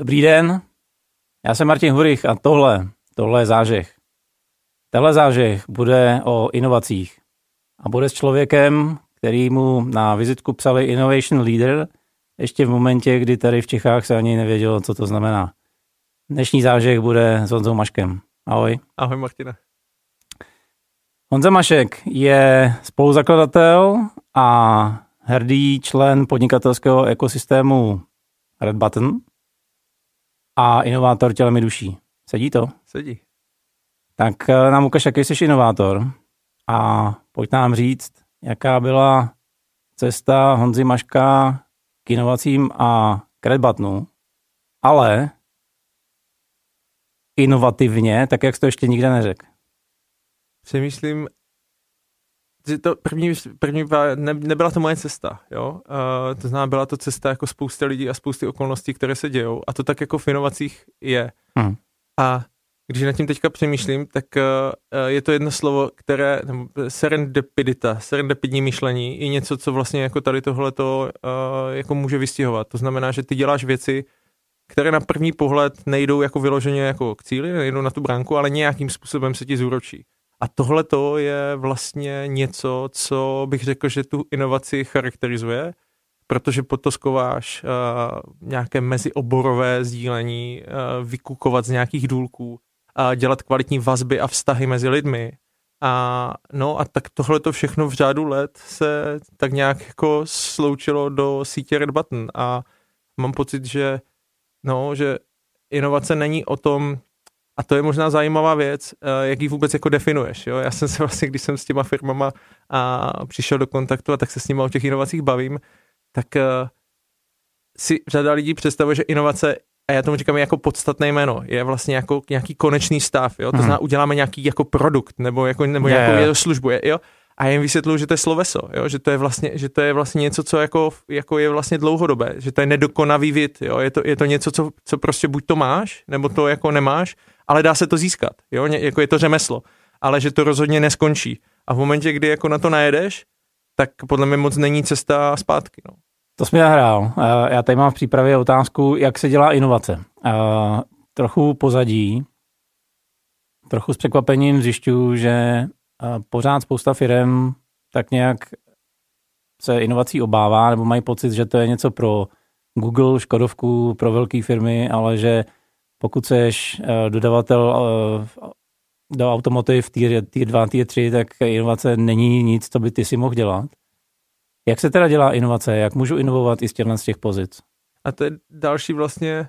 Dobrý den, já jsem Martin Hurich a tohle, tohle je zážeh. Tenhle zážeh bude o inovacích a bude s člověkem, který mu na vizitku psali Innovation Leader, ještě v momentě, kdy tady v Čechách se ani nevědělo, co to znamená. Dnešní zážeh bude s Honzou Maškem. Ahoj. Ahoj Martina. Honza Mašek je spoluzakladatel a hrdý člen podnikatelského ekosystému Red Button a inovátor tělem i duší. Sedí to? Sedí. Tak eh, nám ukaž, jaký jsi inovátor a pojď nám říct, jaká byla cesta Honzy Maška k inovacím a k Red Buttonu, ale inovativně, tak jak jsi to ještě nikde neřekl. Přemýšlím, že to první, první ne, nebyla to moje cesta, jo. Uh, to znamená, byla to cesta jako spousta lidí a spousty okolností, které se dějou. A to tak jako v inovacích je. Hmm. A když nad tím teďka přemýšlím, tak uh, je to jedno slovo, které, nebo serendipidita, serendipidní myšlení, je něco, co vlastně jako tady tohleto uh, jako může vystihovat. To znamená, že ty děláš věci, které na první pohled nejdou jako vyloženě jako k cíli, nejdou na tu bránku, ale nějakým způsobem se ti zúročí. A tohle to je vlastně něco, co bych řekl, že tu inovaci charakterizuje, protože potoskováš uh, nějaké mezioborové sdílení, uh, vykukovat z nějakých důlků, uh, dělat kvalitní vazby a vztahy mezi lidmi. A no a tak tohle to všechno v řádu let se tak nějak jako sloučilo do sítě Red Button a mám pocit, že no, že inovace není o tom, a to je možná zajímavá věc, eh, jak ji vůbec jako definuješ. Jo? Já jsem se vlastně, když jsem s těma firmama a přišel do kontaktu a tak se s nimi o těch inovacích bavím, tak uh, si řada lidí představuje, že inovace, a já tomu říkám jako podstatné jméno, je vlastně jako nějaký konečný stav. Jo? To hmm. znamená, uděláme nějaký jako produkt nebo, jako, nebo yeah. nějakou službu. Jo? a já jim vysvětluju, že to je sloveso, jo? Že, to je vlastně, že to je vlastně něco, co jako, jako je vlastně dlouhodobé, že to je nedokonavý vid, jo? Je, to, je to něco, co, co prostě buď to máš, nebo to jako nemáš, ale dá se to získat, jo? jako je to řemeslo, ale že to rozhodně neskončí. A v momentě, kdy jako na to najedeš, tak podle mě moc není cesta zpátky. No. To jsi mi nahrál. Já tady mám v přípravě otázku, jak se dělá inovace. Trochu pozadí, trochu s překvapením zjišťuju, že pořád spousta firm tak nějak se inovací obává, nebo mají pocit, že to je něco pro Google, Škodovku, pro velké firmy, ale že pokud seš eh, dodavatel eh, do automotiv tier, tier 2, tier 3, tak inovace není nic, co by ty si mohl dělat. Jak se teda dělá inovace? Jak můžu inovovat i z z těch pozic? A to je další vlastně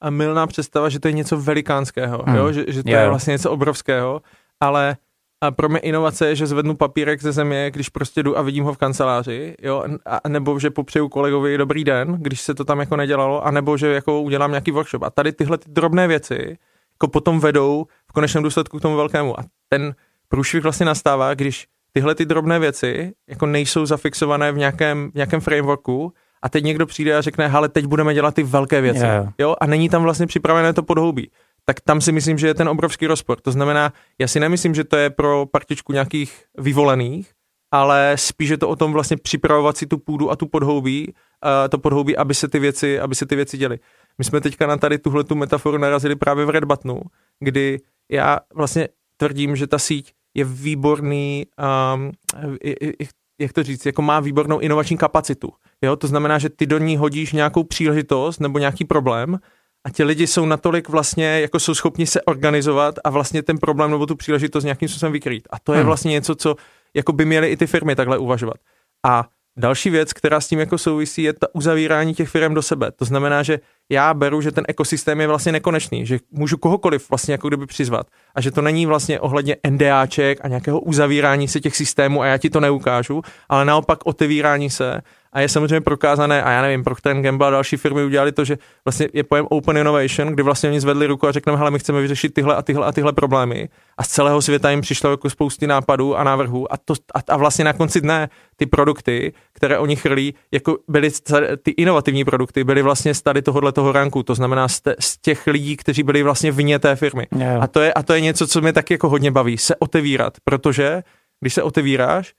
a milná představa, že to je něco velikánského, hmm. jo? Že, že to yeah. je vlastně něco obrovského, ale a pro mě inovace je, že zvednu papírek ze země, když prostě jdu a vidím ho v kanceláři, jo, a nebo že popřeju kolegovi dobrý den, když se to tam jako nedělalo, a nebo že jako udělám nějaký workshop. A tady tyhle ty drobné věci jako potom vedou v konečném důsledku k tomu velkému. A ten průšvih vlastně nastává, když tyhle ty drobné věci jako nejsou zafixované v nějakém, v nějakém frameworku a teď někdo přijde a řekne, ale teď budeme dělat ty velké věci. Yeah. Jo? A není tam vlastně připravené to podhoubí tak tam si myslím, že je ten obrovský rozpor. To znamená, já si nemyslím, že to je pro partičku nějakých vyvolených, ale spíš je to o tom vlastně připravovat si tu půdu a tu podhoubí, uh, to podhoubí, aby se ty věci, aby se ty věci děly. My jsme teďka na tady tuhle tu metaforu narazili právě v Red Buttonu, kdy já vlastně tvrdím, že ta síť je výborný, um, jak to říct, jako má výbornou inovační kapacitu. Jo? To znamená, že ty do ní hodíš nějakou příležitost nebo nějaký problém a ti lidi jsou natolik vlastně, jako jsou schopni se organizovat a vlastně ten problém nebo tu příležitost nějakým způsobem vykrýt. A to je hmm. vlastně něco, co jako by měly i ty firmy takhle uvažovat. A další věc, která s tím jako souvisí, je ta uzavírání těch firm do sebe. To znamená, že já beru, že ten ekosystém je vlastně nekonečný, že můžu kohokoliv vlastně jako kdyby přizvat a že to není vlastně ohledně NDAček a nějakého uzavírání se těch systémů a já ti to neukážu, ale naopak otevírání se a je samozřejmě prokázané, a já nevím, Procter Gamble a další firmy udělali to, že vlastně je pojem Open Innovation, kdy vlastně oni zvedli ruku a řekneme, hele, my chceme vyřešit tyhle a tyhle a tyhle problémy. A z celého světa jim přišlo jako spousty nápadů a návrhů a, to, a, a vlastně na konci dne ty produkty, které oni chrlí, jako byly ty inovativní produkty, byly vlastně z tady tohohle toho ranku, to znamená z, te, z těch lidí, kteří byli vlastně vně té firmy. Yeah. A, to je, a to je něco, co mě taky jako hodně baví, se otevírat, protože když se otevíráš,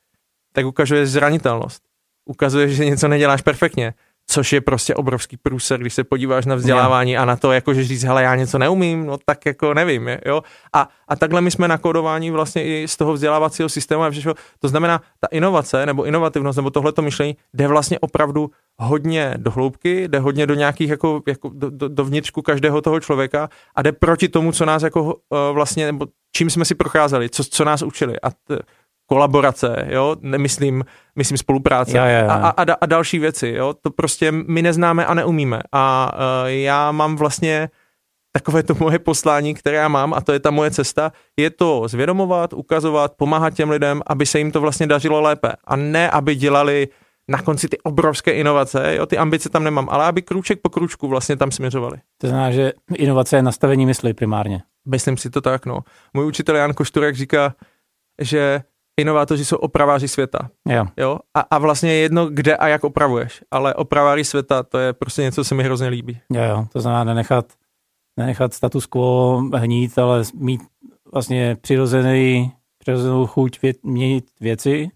tak ukazuje zranitelnost ukazuješ, že něco neděláš perfektně, což je prostě obrovský průser, když se podíváš na vzdělávání a na to, jako že říct, hele, já něco neumím, no tak jako nevím, jo. A, a takhle my jsme nakodování vlastně i z toho vzdělávacího systému a všechno. To znamená, ta inovace nebo inovativnost nebo tohleto myšlení jde vlastně opravdu hodně do hloubky, jde hodně do nějakých jako, jako do, do, do vnitřku každého toho člověka a jde proti tomu, co nás jako uh, vlastně, nebo čím jsme si procházeli, co, co nás učili. A t, kolaborace, jo, nemyslím, myslím spolupráce ja, ja, ja. A, a, a další věci, jo, to prostě my neznáme a neumíme a uh, já mám vlastně takové to moje poslání, které já mám a to je ta moje cesta, je to zvědomovat, ukazovat, pomáhat těm lidem, aby se jim to vlastně dařilo lépe a ne, aby dělali na konci ty obrovské inovace, jo, ty ambice tam nemám, ale aby krůček po krůčku vlastně tam směřovali. To znamená, že inovace je nastavení mysli primárně. Myslím si to tak, no. Můj učitel Jan Košturek říká, že inovátoři jsou opraváři světa. Jo. jo? A, a vlastně je jedno, kde a jak opravuješ, ale opraváři světa, to je prostě něco, co se mi hrozně líbí. Jo, jo. to znamená nenechat, nenechat status quo hnít, ale mít vlastně přirozený, přirozenou chuť vě, měnit věci.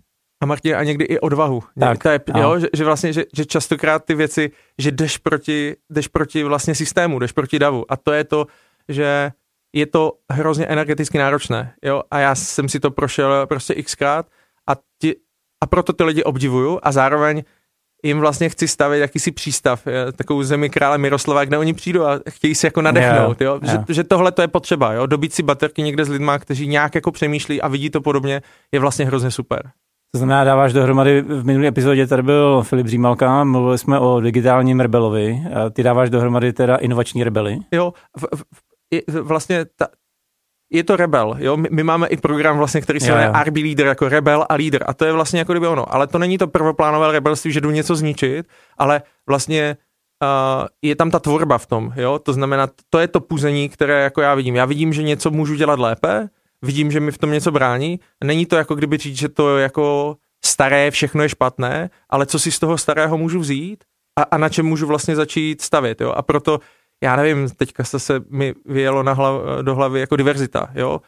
A Martin, a někdy i odvahu. Tak, to je, jo, že, že, vlastně, že, že častokrát ty věci, že jdeš proti, jdeš proti vlastně systému, jdeš proti davu. A to je to, že je to hrozně energeticky náročné, jo, a já jsem si to prošel prostě xkrát a, ti, a proto ty lidi obdivuju a zároveň jim vlastně chci stavit jakýsi přístav, takovou zemi krále Miroslava, kde oni přijdou a chtějí si jako nadechnout, jo, jo. Že, že tohle to je potřeba, jo, dobít si baterky někde s lidma, kteří nějak jako přemýšlí a vidí to podobně, je vlastně hrozně super. To znamená, dáváš dohromady, v minulé epizodě tady byl Filip Římalka, mluvili jsme o digitálním rebelovi, ty dáváš dohromady teda inovační rebely. Jo, v, v, vlastně ta, je to rebel, jo, my, my máme i program vlastně, který se jmenuje RB Leader jako rebel a líder a to je vlastně jako kdyby ono, ale to není to prvoplánové rebelství, že jdu něco zničit, ale vlastně uh, je tam ta tvorba v tom, jo, to znamená, to je to puzení, které jako já vidím, já vidím, že něco můžu dělat lépe, vidím, že mi v tom něco brání, není to jako kdyby říct, že to jako staré, všechno je špatné, ale co si z toho starého můžu vzít a, a na čem můžu vlastně začít stavět, jo, a proto já nevím, teďka se mi vyjelo na hlav, do hlavy jako diverzita, jo.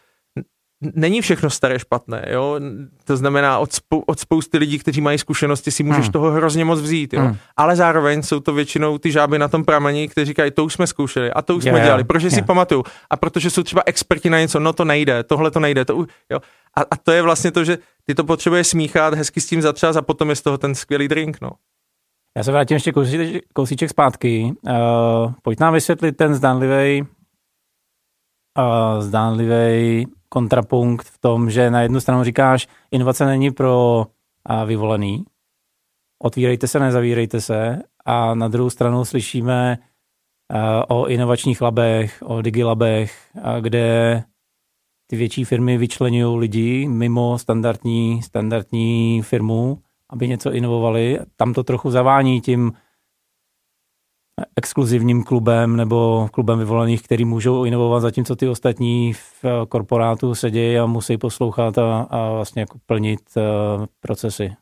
Není všechno staré špatné, jo. To znamená, od, spou, od spousty lidí, kteří mají zkušenosti, si můžeš hmm. toho hrozně moc vzít, jo. Hmm. Ale zároveň jsou to většinou ty žáby na tom pramení, kteří říkají, to už jsme zkoušeli a to už yeah, jsme dělali, protože yeah. si pamatuju. A protože jsou třeba experti na něco, no to nejde, tohle to nejde, to, jo. A, a to je vlastně to, že ty to potřebuješ smíchat, hezky s tím zatřás a potom je z toho ten skvělý drink, no. Já se vrátím ještě kousíček, kousíček zpátky. Uh, pojď nám vysvětlit ten zdánlivý uh, zdánlivý kontrapunkt v tom, že na jednu stranu říkáš, inovace není pro uh, vyvolený, otvírejte se, nezavírejte se, a na druhou stranu slyšíme uh, o inovačních labech, o digilabech, uh, kde ty větší firmy vyčlenují lidi mimo standardní, standardní firmu aby něco inovovali. Tam to trochu zavání tím exkluzivním klubem nebo klubem vyvolených, který můžou inovovat, zatímco ty ostatní v korporátu sedějí a musí poslouchat a, a vlastně jako plnit uh, procesy.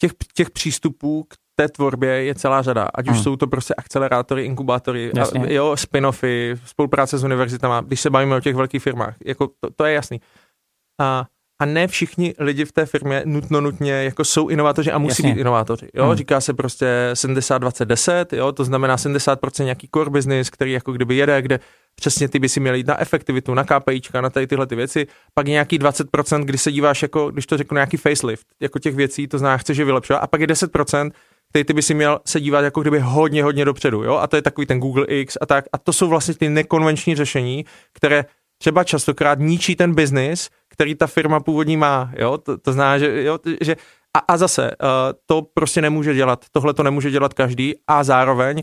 Těch, těch přístupů k té tvorbě je celá řada. Ať už hmm. jsou to prostě akcelerátory, inkubátory, a, jo, spin-offy, spolupráce s univerzitama, když se bavíme o těch velkých firmách. Jako to, to je jasný. A a ne všichni lidi v té firmě nutno nutně jako jsou inovátoři a musí Jasně. být inovátoři. Jo? Hmm. Říká se prostě 70, 20, 10, jo? to znamená 70% nějaký core business, který jako kdyby jede, kde přesně ty by si měli jít na efektivitu, na KPIčka, na tady tyhle ty věci, pak nějaký 20%, kdy se díváš jako, když to řeknu, nějaký facelift, jako těch věcí, to znamená, chceš je vylepšovat, a pak je 10%, který ty by si měl se dívat jako kdyby hodně, hodně dopředu, jo, a to je takový ten Google X a tak, a to jsou vlastně ty nekonvenční řešení, které třeba častokrát ničí ten biznis, který ta firma původní má, jo, to, to zná, že, jo, že a, a zase, uh, to prostě nemůže dělat, tohle to nemůže dělat každý a zároveň,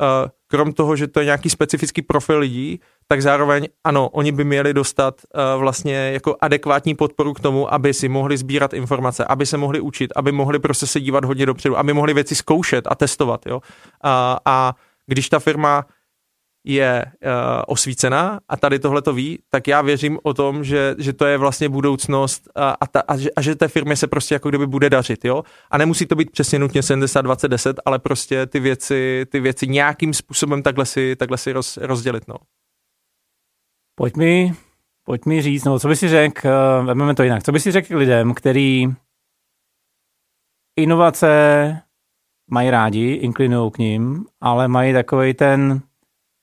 uh, krom toho, že to je nějaký specifický profil lidí, tak zároveň, ano, oni by měli dostat uh, vlastně jako adekvátní podporu k tomu, aby si mohli sbírat informace, aby se mohli učit, aby mohli prostě se dívat hodně dopředu, aby mohli věci zkoušet a testovat, jo. Uh, a když ta firma je uh, osvícená a tady tohle to ví, tak já věřím o tom, že, že to je vlastně budoucnost a, a, ta, a, že, a že té firmě se prostě jako kdyby bude dařit, jo. A nemusí to být přesně nutně 70, 20, 10, ale prostě ty věci, ty věci nějakým způsobem takhle si, takhle si roz, rozdělit, no. Pojď mi, pojď mi říct, no co by si řekl, uh, vezmeme to jinak, co by si řekl lidem, který inovace mají rádi, inklinují k ním, ale mají takový ten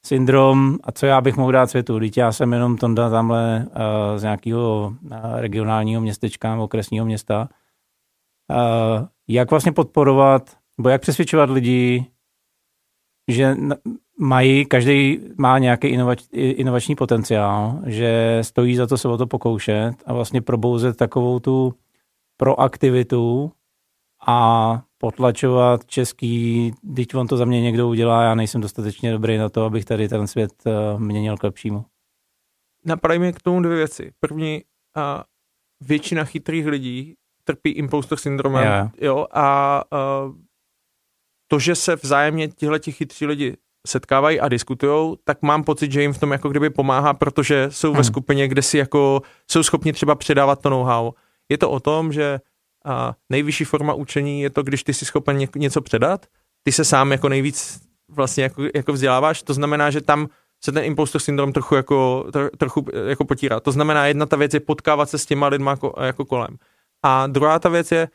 syndrom, a co já bych mohl dát světu, teď já jsem jenom Tonda tamhle uh, z nějakého uh, regionálního městečka, okresního města, uh, jak vlastně podporovat, nebo jak přesvědčovat lidi, že mají, každý má nějaký inovač, inovační potenciál, že stojí za to se o to pokoušet a vlastně probouzet takovou tu proaktivitu a potlačovat český, teď on to za mě někdo udělá, já nejsem dostatečně dobrý na to, abych tady ten svět uh, měnil k lepšímu. Napadají mi k tomu dvě věci. První, a většina chytrých lidí trpí impostor syndromem, yeah. jo, a uh, to, že se vzájemně tihle chytří lidi setkávají a diskutují, tak mám pocit, že jim v tom jako kdyby pomáhá, protože jsou hmm. ve skupině, kde si jako jsou schopni třeba předávat to know-how. Je to o tom, že a nejvyšší forma učení je to, když ty jsi schopen něco předat, ty se sám jako nejvíc vlastně jako, jako vzděláváš, to znamená, že tam se ten impostor syndrom trochu jako, trochu jako potírá. To znamená, jedna ta věc je potkávat se s těma lidma jako, jako kolem. A druhá ta věc je,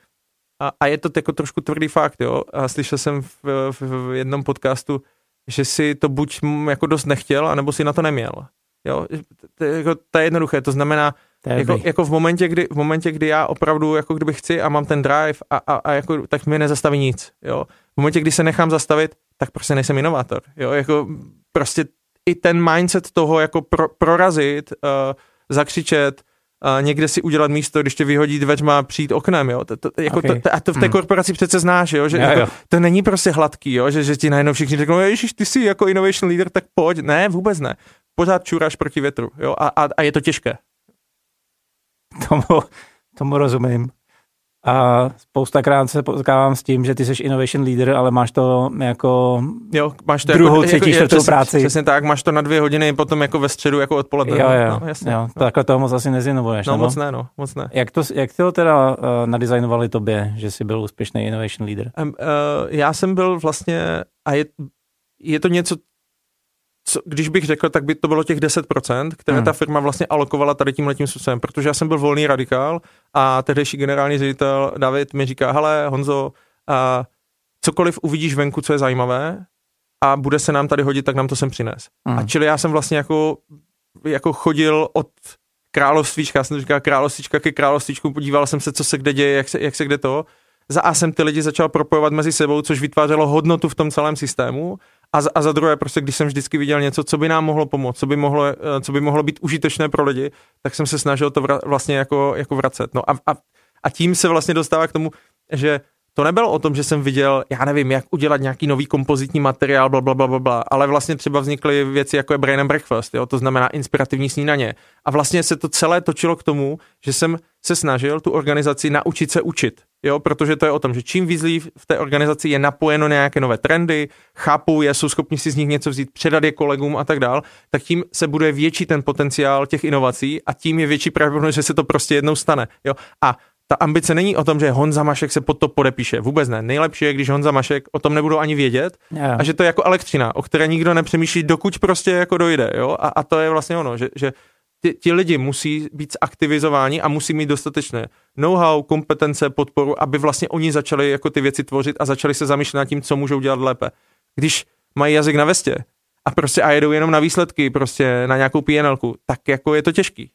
a, a je to jako trošku tvrdý fakt, jo, a slyšel jsem v, v, v jednom podcastu, že si to buď jako dost nechtěl, anebo si na to neměl. Jo, jako, to je jednoduché, to znamená, jako, jako v, momentě, kdy, v momentě, kdy já opravdu jako kdyby chci a mám ten drive a, a, a jako, tak mě nezastaví nic, jo. V momentě, kdy se nechám zastavit, tak prostě nejsem inovátor, jo, jako prostě i ten mindset toho jako pro, prorazit, uh, zakřičet, a někde si udělat místo, když tě vyhodí dveřma přijít oknem, jo. To, to, jako okay. to, a to v té hmm. korporaci přece znáš, jo, že jo, jako, jo. to není prostě hladký, jo, že, že ti najednou všichni řeknou, ježiš, ty jsi jako innovation leader, tak pojď. Ne, vůbec ne. Pořád čuráš proti větru, jo, a, a, a je to těžké. Tomu, tomu rozumím. A spoustakrát se potkávám s tím, že ty jsi innovation leader, ale máš to jako jo, máš to druhou, jako, třetí, jako, čtvrtou přesně, práci. Přesně tak, máš to na dvě hodiny, potom jako ve středu, jako odpoledne. Jo, jo, no, jasně, jo no. takhle toho moc asi nezinovuješ. No, nebo? moc ne, no, moc ne. Jak to, jak to teda uh, nadizajnovali tobě, že jsi byl úspěšný innovation leader? Um, uh, já jsem byl vlastně, a je, je to něco, co, když bych řekl, tak by to bylo těch 10%, které hmm. ta firma vlastně alokovala tady tím letím způsobem, protože já jsem byl volný radikál a tehdejší generální ředitel David mi říká, hele Honzo, a cokoliv uvidíš venku, co je zajímavé a bude se nám tady hodit, tak nám to sem přines. Hmm. A čili já jsem vlastně jako, jako chodil od královstvíčka, já jsem to říkal královstvíčka ke královstvíčku, podíval jsem se, co se kde děje, jak se, jak se kde to. Za A jsem ty lidi začal propojovat mezi sebou, což vytvářelo hodnotu v tom celém systému a za, a za druhé, prostě když jsem vždycky viděl něco, co by nám mohlo pomoct, co by mohlo, eh, co by mohlo být užitečné pro lidi, tak jsem se snažil to vra, vlastně jako, jako vracet. No a, a, a tím se vlastně dostává k tomu, že to nebylo o tom, že jsem viděl, já nevím, jak udělat nějaký nový kompozitní materiál, bla, bla, bla, bla, bla, ale vlastně třeba vznikly věci jako je Brain and Breakfast, jo, to znamená inspirativní snídaně. A vlastně se to celé točilo k tomu, že jsem se snažil tu organizaci naučit se učit, jo, protože to je o tom, že čím víc v té organizaci je napojeno nějaké nové trendy, chápou je, jsou schopni si z nich něco vzít, předat je kolegům a tak dál, tak tím se bude větší ten potenciál těch inovací a tím je větší pravděpodobnost, že se to prostě jednou stane, jo. A ta ambice není o tom, že Honza Mašek se pod to podepíše. Vůbec ne. Nejlepší je, když Honza Mašek o tom nebudou ani vědět yeah. a že to je jako elektřina, o které nikdo nepřemýšlí, dokud prostě jako dojde. Jo? A, a to je vlastně ono, že, že ti, ti lidi musí být aktivizováni a musí mít dostatečné know-how, kompetence, podporu, aby vlastně oni začali jako ty věci tvořit a začali se zamýšlet nad tím, co můžou dělat lépe. Když mají jazyk na vestě a prostě a jedou jenom na výsledky, prostě na nějakou PNLku, tak jako je to těžký.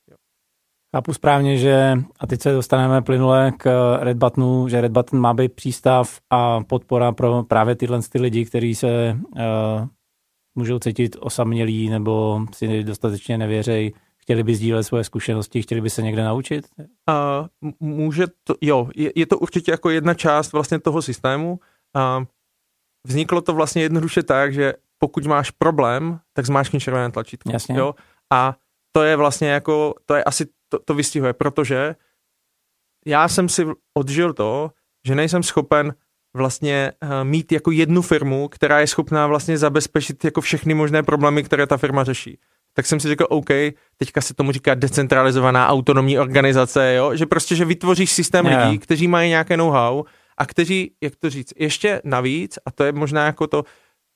Chápu správně, že a teď se dostaneme plynule k Red Buttonu, že Red Button má být přístav a podpora pro právě tyhle ty lidi, kteří se uh, můžou cítit osamělí nebo si dostatečně nevěřejí, chtěli by sdílet svoje zkušenosti, chtěli by se někde naučit? Uh, může to, jo, je, je to určitě jako jedna část vlastně toho systému. Uh, vzniklo to vlastně jednoduše tak, že pokud máš problém, tak zmáčkni červené tlačítko. Jasně. Jo? A to je vlastně jako, to je asi to, to vystihuje, protože já jsem si odžil to, že nejsem schopen vlastně uh, mít jako jednu firmu, která je schopná vlastně zabezpečit jako všechny možné problémy, které ta firma řeší. Tak jsem si řekl, OK, teďka se tomu říká decentralizovaná autonomní organizace, jo? že prostě, že vytvoříš systém yeah. lidí, kteří mají nějaké know-how a kteří, jak to říct, ještě navíc, a to je možná jako to,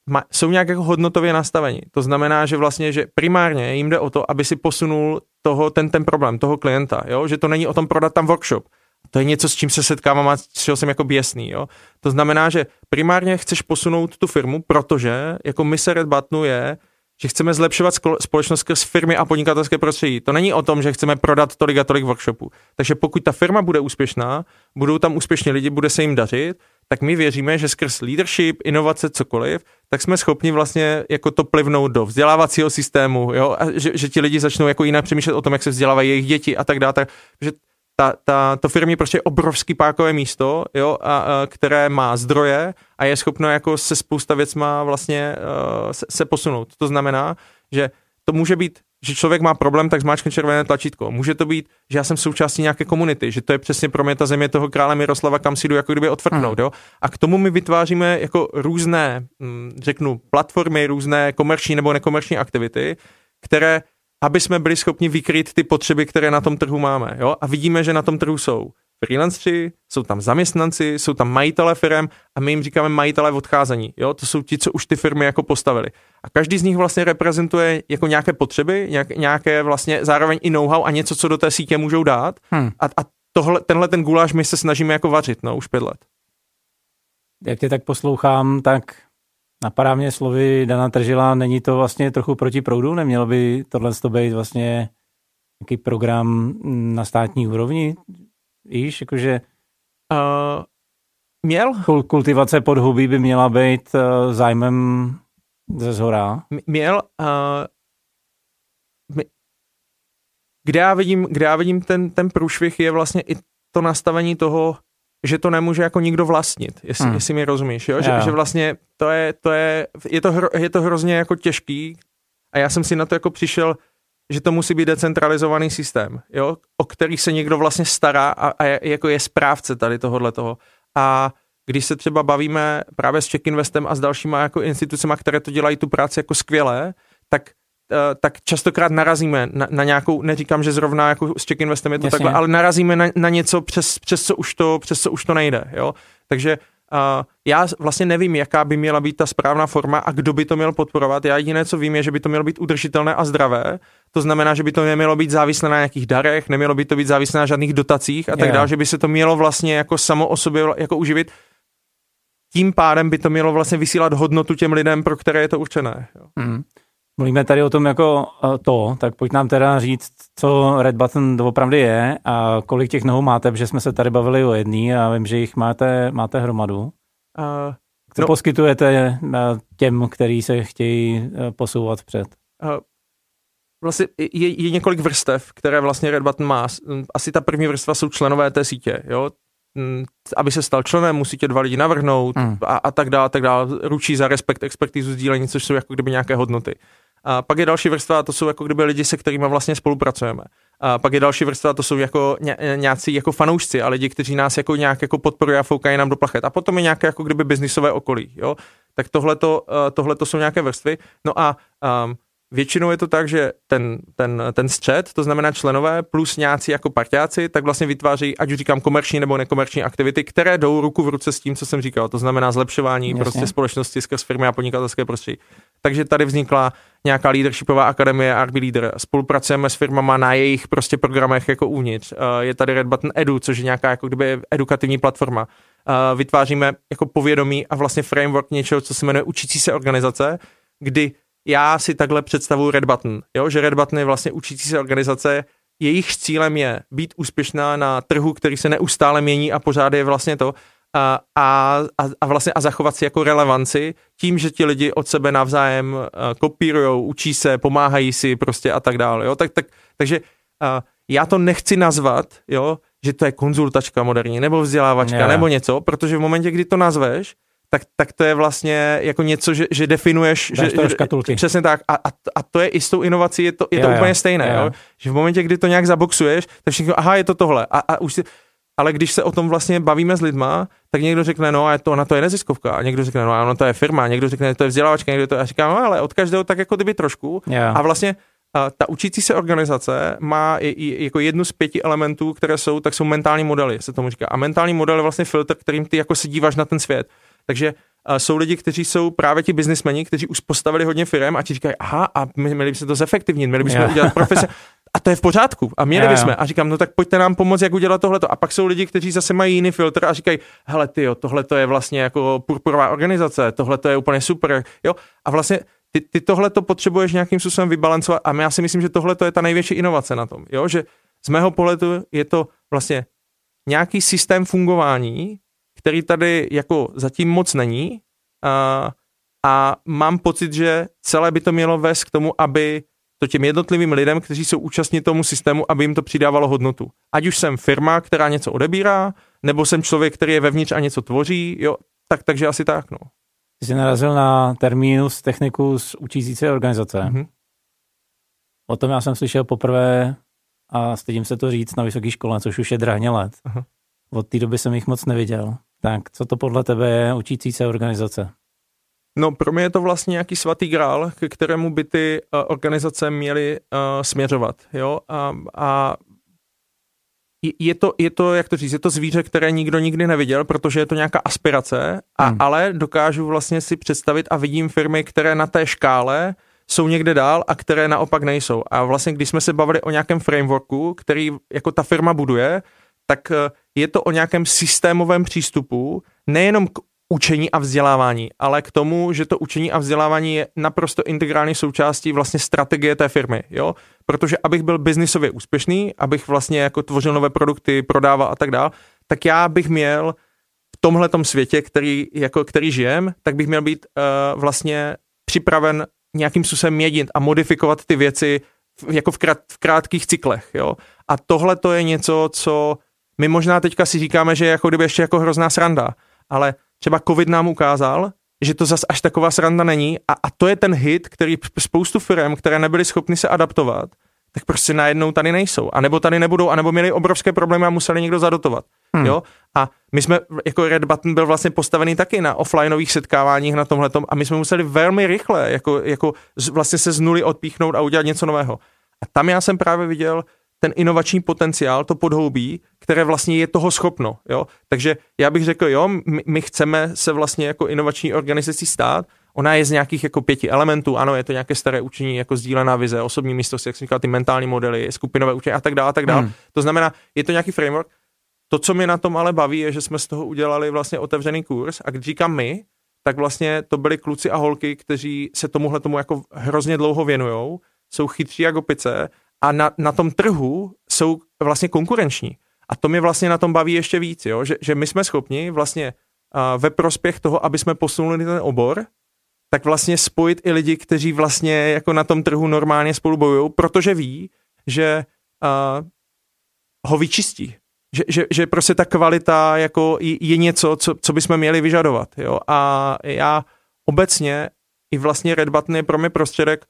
ma, jsou nějak jako hodnotově nastavení. To znamená, že vlastně, že primárně jim jde o to, aby si posunul toho, ten, ten problém, toho klienta, jo? že to není o tom prodat tam workshop. To je něco, s čím se setkávám a z čeho jsem jako běsný. Jo? To znamená, že primárně chceš posunout tu firmu, protože jako mise Red Buttonu je, že chceme zlepšovat společnost skrz firmy a podnikatelské prostředí. To není o tom, že chceme prodat tolik a tolik workshopů. Takže pokud ta firma bude úspěšná, budou tam úspěšní lidi, bude se jim dařit, tak my věříme, že skrz leadership, inovace, cokoliv, tak jsme schopni vlastně jako to plivnout do vzdělávacího systému, jo? A že, že ti lidi začnou jako jinak přemýšlet o tom, jak se vzdělávají jejich děti a tak dále. Takže ta, ta, to firmě prostě obrovský pákové místo, jo, a, a, které má zdroje a je schopno jako se spousta věcma vlastně uh, se, se posunout. To znamená, že to může být, že člověk má problém, tak zmáčkne červené tlačítko. Může to být, že já jsem součástí nějaké komunity, že to je přesně pro mě ta země toho krále Miroslava, kam si jdu jako kdyby otvrknout. Hmm. Jo? A k tomu my vytváříme jako různé, hm, řeknu, platformy, různé komerční nebo nekomerční aktivity, které aby jsme byli schopni vykryt ty potřeby, které na tom trhu máme. Jo? A vidíme, že na tom trhu jsou freelancři, jsou tam zaměstnanci, jsou tam majitele firm a my jim říkáme majitele v odcházení. Jo? To jsou ti, co už ty firmy jako postavili. A každý z nich vlastně reprezentuje jako nějaké potřeby, nějak, nějaké vlastně zároveň i know-how a něco, co do té sítě můžou dát. Hmm. A, a tohle, tenhle ten guláš my se snažíme jako vařit, no, už pět let. Jak tě tak poslouchám, tak Napadá mě slovy Dana Tržila, není to vlastně trochu proti proudu? Nemělo by tohle být vlastně nějaký program na státní úrovni? Víš, jakože... Uh, měl? Kultivace podhubí by měla být uh, zájmem ze zhora. Měl. Uh, kde já vidím, kde já vidím ten, ten průšvih je vlastně i to nastavení toho, že to nemůže jako nikdo vlastnit, jestli, hmm. jestli mi rozumíš, jo? Že, jo. že vlastně to je, to je, je to, hro, je to hrozně jako těžký a já jsem si na to jako přišel, že to musí být decentralizovaný systém, jo? o který se někdo vlastně stará a, a je, jako je správce tady tohohle toho. A když se třeba bavíme právě s Check Investem a s dalšíma jako institucemi, které to dělají tu práci jako skvěle, tak tak častokrát narazíme na, na nějakou, neříkám, že zrovna jako s Check Investem je to Jasně. takhle, ale narazíme na, na něco, přes, přes, co už to, přes co už to nejde. Jo? Takže Uh, já vlastně nevím, jaká by měla být ta správná forma a kdo by to měl podporovat. Já jediné, co vím, je, že by to mělo být udržitelné a zdravé. To znamená, že by to nemělo být závislé na nějakých darech, nemělo by to být závislé na žádných dotacích a tak dále, že by se to mělo vlastně jako samo o sobě jako uživit. Tím pádem by to mělo vlastně vysílat hodnotu těm lidem, pro které je to určené. Jo. Mm. Mluvíme tady o tom jako eh, to, tak pojď nám teda říct, co Red Button opravdu je a kolik těch nohou máte, protože jsme se tady bavili o jedný a vím, že jich máte, máte hromadu. Uh, co no, poskytujete eh, těm, kteří se chtějí posouvat před? Uh, vlastně je, je několik vrstev, které vlastně Red Button má. Asi ta první vrstva jsou členové té sítě, jo? Mm, aby se stal členem, musí tě dva lidi navrhnout hmm. a, a tak dále, tak dále. Ručí za respekt, expertizu, sdílení, což jsou jako kdyby nějaké hodnoty. A pak je další vrstva, to jsou jako kdyby lidi, se kterými vlastně spolupracujeme. A pak je další vrstva, to jsou jako ně, nějací jako fanoušci a lidi, kteří nás jako nějak jako podporují a foukají nám do plachet. A potom je nějaké jako kdyby biznisové okolí, jo. Tak tohle to jsou nějaké vrstvy. No a um, Většinou je to tak, že ten, ten, ten střed, to znamená členové plus nějací jako partiáci, tak vlastně vytváří, ať už říkám komerční nebo nekomerční aktivity, které jdou ruku v ruce s tím, co jsem říkal. To znamená zlepšování Jasně. prostě společnosti skrz firmy a podnikatelské prostředí. Takže tady vznikla nějaká leadershipová akademie RB Leader. Spolupracujeme s firmama na jejich prostě programech jako uvnitř. Je tady Red Button Edu, což je nějaká jako kdyby edukativní platforma. Vytváříme jako povědomí a vlastně framework něčeho, co se jmenuje učící se organizace, kdy já si takhle představuji Red Button, jo? že Red Button je vlastně učící se organizace, jejich cílem je být úspěšná na trhu, který se neustále mění a pořád je vlastně to, a, a, a vlastně a zachovat si jako relevanci tím, že ti lidi od sebe navzájem kopírujou, učí se, pomáhají si prostě a tak dále. Jo? Tak, tak, takže a, já to nechci nazvat, jo, že to je konzultačka moderní, nebo vzdělávačka, yeah. nebo něco, protože v momentě, kdy to nazveš, tak, tak to je vlastně jako něco, že, že definuješ, Dáš že, že, přesně tak a, a, a to je i s tou inovací, je to, je to jo, úplně jo, stejné, jo. Jo? že v momentě, kdy to nějak zaboxuješ, tak všichni, aha, je to tohle a, a už si, ale když se o tom vlastně bavíme s lidma, tak někdo řekne, no a to, ona to je neziskovka, a někdo řekne, no a ono to je firma, a někdo řekne, to je vzdělávačka, někdo to, a říká, no ale od každého tak jako kdyby trošku yeah. a vlastně a ta učící se organizace má i, i, jako jednu z pěti elementů, které jsou, tak jsou mentální modely, se tomu říká. A mentální model je vlastně filtr, kterým ty jako se díváš na ten svět. Takže uh, jsou lidi, kteří jsou právě ti biznismeni, kteří už postavili hodně firm a ti říkají, aha, a my, měli bychom to zefektivnit, měli bychom yeah. udělat profese. to je v pořádku. A měli bychom. A říkám, no tak pojďte nám pomoct, jak udělat tohleto. A pak jsou lidi, kteří zase mají jiný filtr a říkají, hele ty tohle to je vlastně jako purpurová organizace, tohle to je úplně super. Jo? A vlastně ty, ty tohle to potřebuješ nějakým způsobem vybalancovat a já si myslím, že tohle to je ta největší inovace na tom. Jo? Že z mého pohledu je to vlastně nějaký systém fungování, který tady jako zatím moc není a, a mám pocit, že celé by to mělo vést k tomu, aby to těm jednotlivým lidem, kteří jsou účastní tomu systému, aby jim to přidávalo hodnotu. Ať už jsem firma, která něco odebírá, nebo jsem člověk, který je vevnitř a něco tvoří, jo, tak, takže asi tak, no. Ty jsi narazil na termínus technicus učící se organizace. Mm-hmm. O tom já jsem slyšel poprvé a stydím se to říct na vysoké škole, což už je drahně let. Aha. Od té doby jsem jich moc neviděl. Tak co to podle tebe je učící se organizace? No pro mě je to vlastně nějaký svatý grál, ke kterému by ty uh, organizace měly uh, směřovat. Jo? A, a je to, je to, jak to říct, je to zvíře, které nikdo nikdy neviděl, protože je to nějaká aspirace, a, hmm. ale dokážu vlastně si představit a vidím firmy, které na té škále jsou někde dál a které naopak nejsou. A vlastně, když jsme se bavili o nějakém frameworku, který jako ta firma buduje, tak eh, je to o nějakém systémovém přístupu, nejenom k učení a vzdělávání, ale k tomu, že to učení a vzdělávání je naprosto integrální součástí vlastně strategie té firmy, jo? Protože abych byl biznisově úspěšný, abych vlastně jako tvořil nové produkty, prodával a tak dál, tak já bych měl v tomhle světě, který, jako, který žijem, tak bych měl být uh, vlastně připraven nějakým způsobem měnit a modifikovat ty věci v, jako v, krát, v krátkých cyklech, jo? A tohle to je něco, co my možná teďka si říkáme, že je jako kdyby ještě jako hrozná sranda, ale třeba covid nám ukázal, že to zas až taková sranda není a, a to je ten hit, který spoustu firm, které nebyly schopny se adaptovat, tak prostě najednou tady nejsou. A nebo tady nebudou, anebo měli obrovské problémy a museli někdo zadotovat. Hmm. Jo? A my jsme, jako Red Button byl vlastně postavený taky na offlineových setkáváních na tomhle a my jsme museli velmi rychle jako, jako vlastně se z nuly odpíchnout a udělat něco nového. A tam já jsem právě viděl ten inovační potenciál, to podhoubí, které vlastně je toho schopno. Jo? Takže já bych řekl, jo, my, my chceme se vlastně jako inovační organizací stát, Ona je z nějakých jako pěti elementů, ano, je to nějaké staré učení, jako sdílená vize, osobní místo, jak jsem říkal, ty mentální modely, skupinové učení a tak dále, a tak dále. Hmm. To znamená, je to nějaký framework. To, co mi na tom ale baví, je, že jsme z toho udělali vlastně otevřený kurz a když říkám my, tak vlastně to byli kluci a holky, kteří se tomuhle tomu jako hrozně dlouho věnujou, jsou chytří jako opice a na, na tom trhu jsou vlastně konkurenční. A to mě vlastně na tom baví ještě víc, jo? Že, že my jsme schopni vlastně uh, ve prospěch toho, aby jsme posunuli ten obor, tak vlastně spojit i lidi, kteří vlastně jako na tom trhu normálně spolu bojují, protože ví, že uh, ho vyčistí. Že, že, že prostě ta kvalita jako je něco, co, co bychom měli vyžadovat. Jo? A já obecně i vlastně Red Button je pro mě prostředek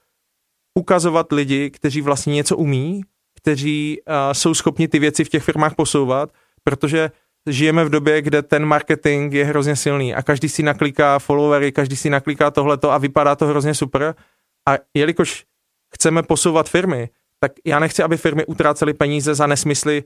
ukazovat lidi, kteří vlastně něco umí, kteří uh, jsou schopni ty věci v těch firmách posouvat, protože žijeme v době, kde ten marketing je hrozně silný a každý si nakliká followery, každý si nakliká tohleto a vypadá to hrozně super. A jelikož chceme posouvat firmy, tak já nechci, aby firmy utrácely peníze za nesmysly,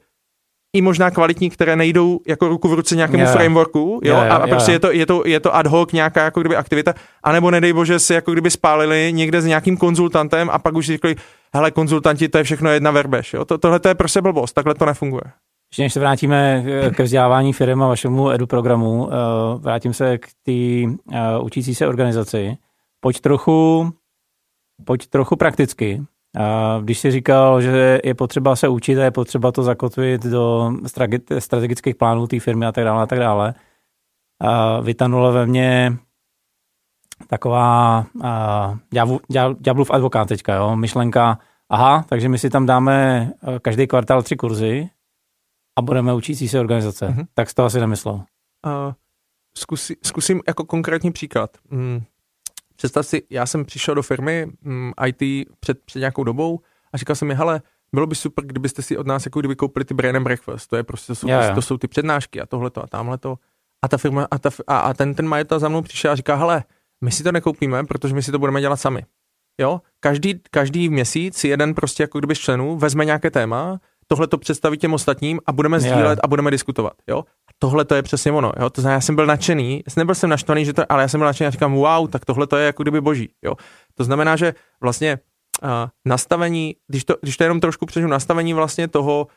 i možná kvalitní, které nejdou jako ruku v ruce nějakému yeah. frameworku, jo, yeah, a, a prostě yeah. je, to, je, to, je to ad hoc nějaká jako kdyby aktivita, anebo nedej bože si jako kdyby spálili někde s nějakým konzultantem a pak už řekli, hele, konzultanti, to je všechno jedna verbeš, jo, to, tohle to je prostě blbost, takhle to nefunguje. Ještě než se vrátíme ke vzdělávání firm a vašemu edu programu, eh, vrátím se k té eh, učící se organizaci. Pojď trochu, pojď trochu prakticky. Když jsi říkal, že je potřeba se učit a je potřeba to zakotvit do strategických plánů té firmy a tak dále a tak dále, vytanula ve mně taková ďáblův advokát teďka, jo? myšlenka, aha, takže my si tam dáme eh, každý kvartál tři kurzy a budeme učící se organizace. Mm-hmm. Tak z toho asi nemyslel. Uh, zkusí, zkusím jako konkrétní příklad. Mm, představ si, já jsem přišel do firmy mm, IT před, před nějakou dobou a říkal jsem mi, hele, bylo by super, kdybyste si od nás jako kdyby koupili ty brain and breakfast, to je prostě, to jsou, yeah, to jsou ty přednášky a tohleto a tamhleto. A ta firma, a, ta, a, a ten, ten majitel za mnou přišel a říká, hele, my si to nekoupíme, protože my si to budeme dělat sami. Jo, každý, každý měsíc jeden prostě jako kdyby z členů vezme nějaké téma, tohle to představí těm ostatním a budeme sdílet yeah. a budeme diskutovat. Jo? Tohle to je přesně ono. Jo? To znamená, já jsem byl nadšený, nebyl jsem naštvaný, že to, ale já jsem byl nadšený a říkám, wow, tak tohle to je jako kdyby boží. Jo? To znamená, že vlastně nastavení, když to, když to jenom trošku přežu, nastavení vlastně toho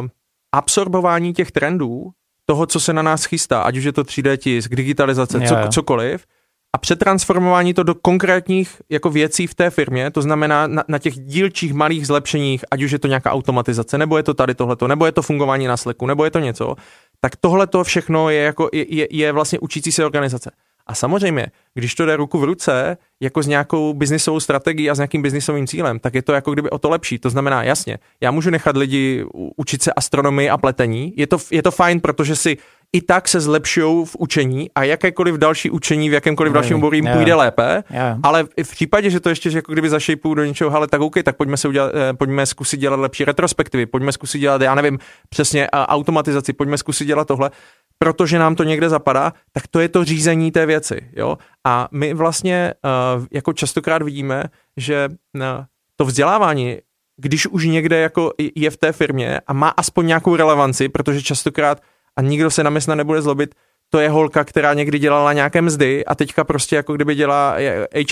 uh, absorbování těch trendů, toho, co se na nás chystá, ať už je to 3D tisk, digitalizace, co, cokoliv, a přetransformování to do konkrétních jako věcí v té firmě, to znamená na, na těch dílčích malých zlepšeních, ať už je to nějaká automatizace, nebo je to tady tohleto, nebo je to fungování na Slacku, nebo je to něco, tak tohle to všechno je, jako, je, je vlastně učící se organizace. A samozřejmě, když to jde ruku v ruce, jako s nějakou biznisovou strategií a s nějakým biznisovým cílem, tak je to jako kdyby o to lepší. To znamená, jasně, já můžu nechat lidi učit se astronomii a pletení. Je to, je to fajn, protože si i tak se zlepšují v učení a jakékoliv další učení v jakémkoliv dalším oboru jim půjde lépe, yeah. ale v případě, že to ještě že jako kdyby zašejpují do něčeho, ale tak OK, tak pojďme, se udělat, eh, pojďme zkusit dělat lepší retrospektivy, pojďme zkusit dělat, já nevím, přesně automatizaci, pojďme zkusit dělat tohle, protože nám to někde zapadá, tak to je to řízení té věci. Jo? A my vlastně uh, jako častokrát vidíme, že uh, to vzdělávání, když už někde jako je v té firmě a má aspoň nějakou relevanci, protože častokrát a nikdo se na mě nebude zlobit, to je holka, která někdy dělala nějaké mzdy a teďka prostě jako kdyby dělá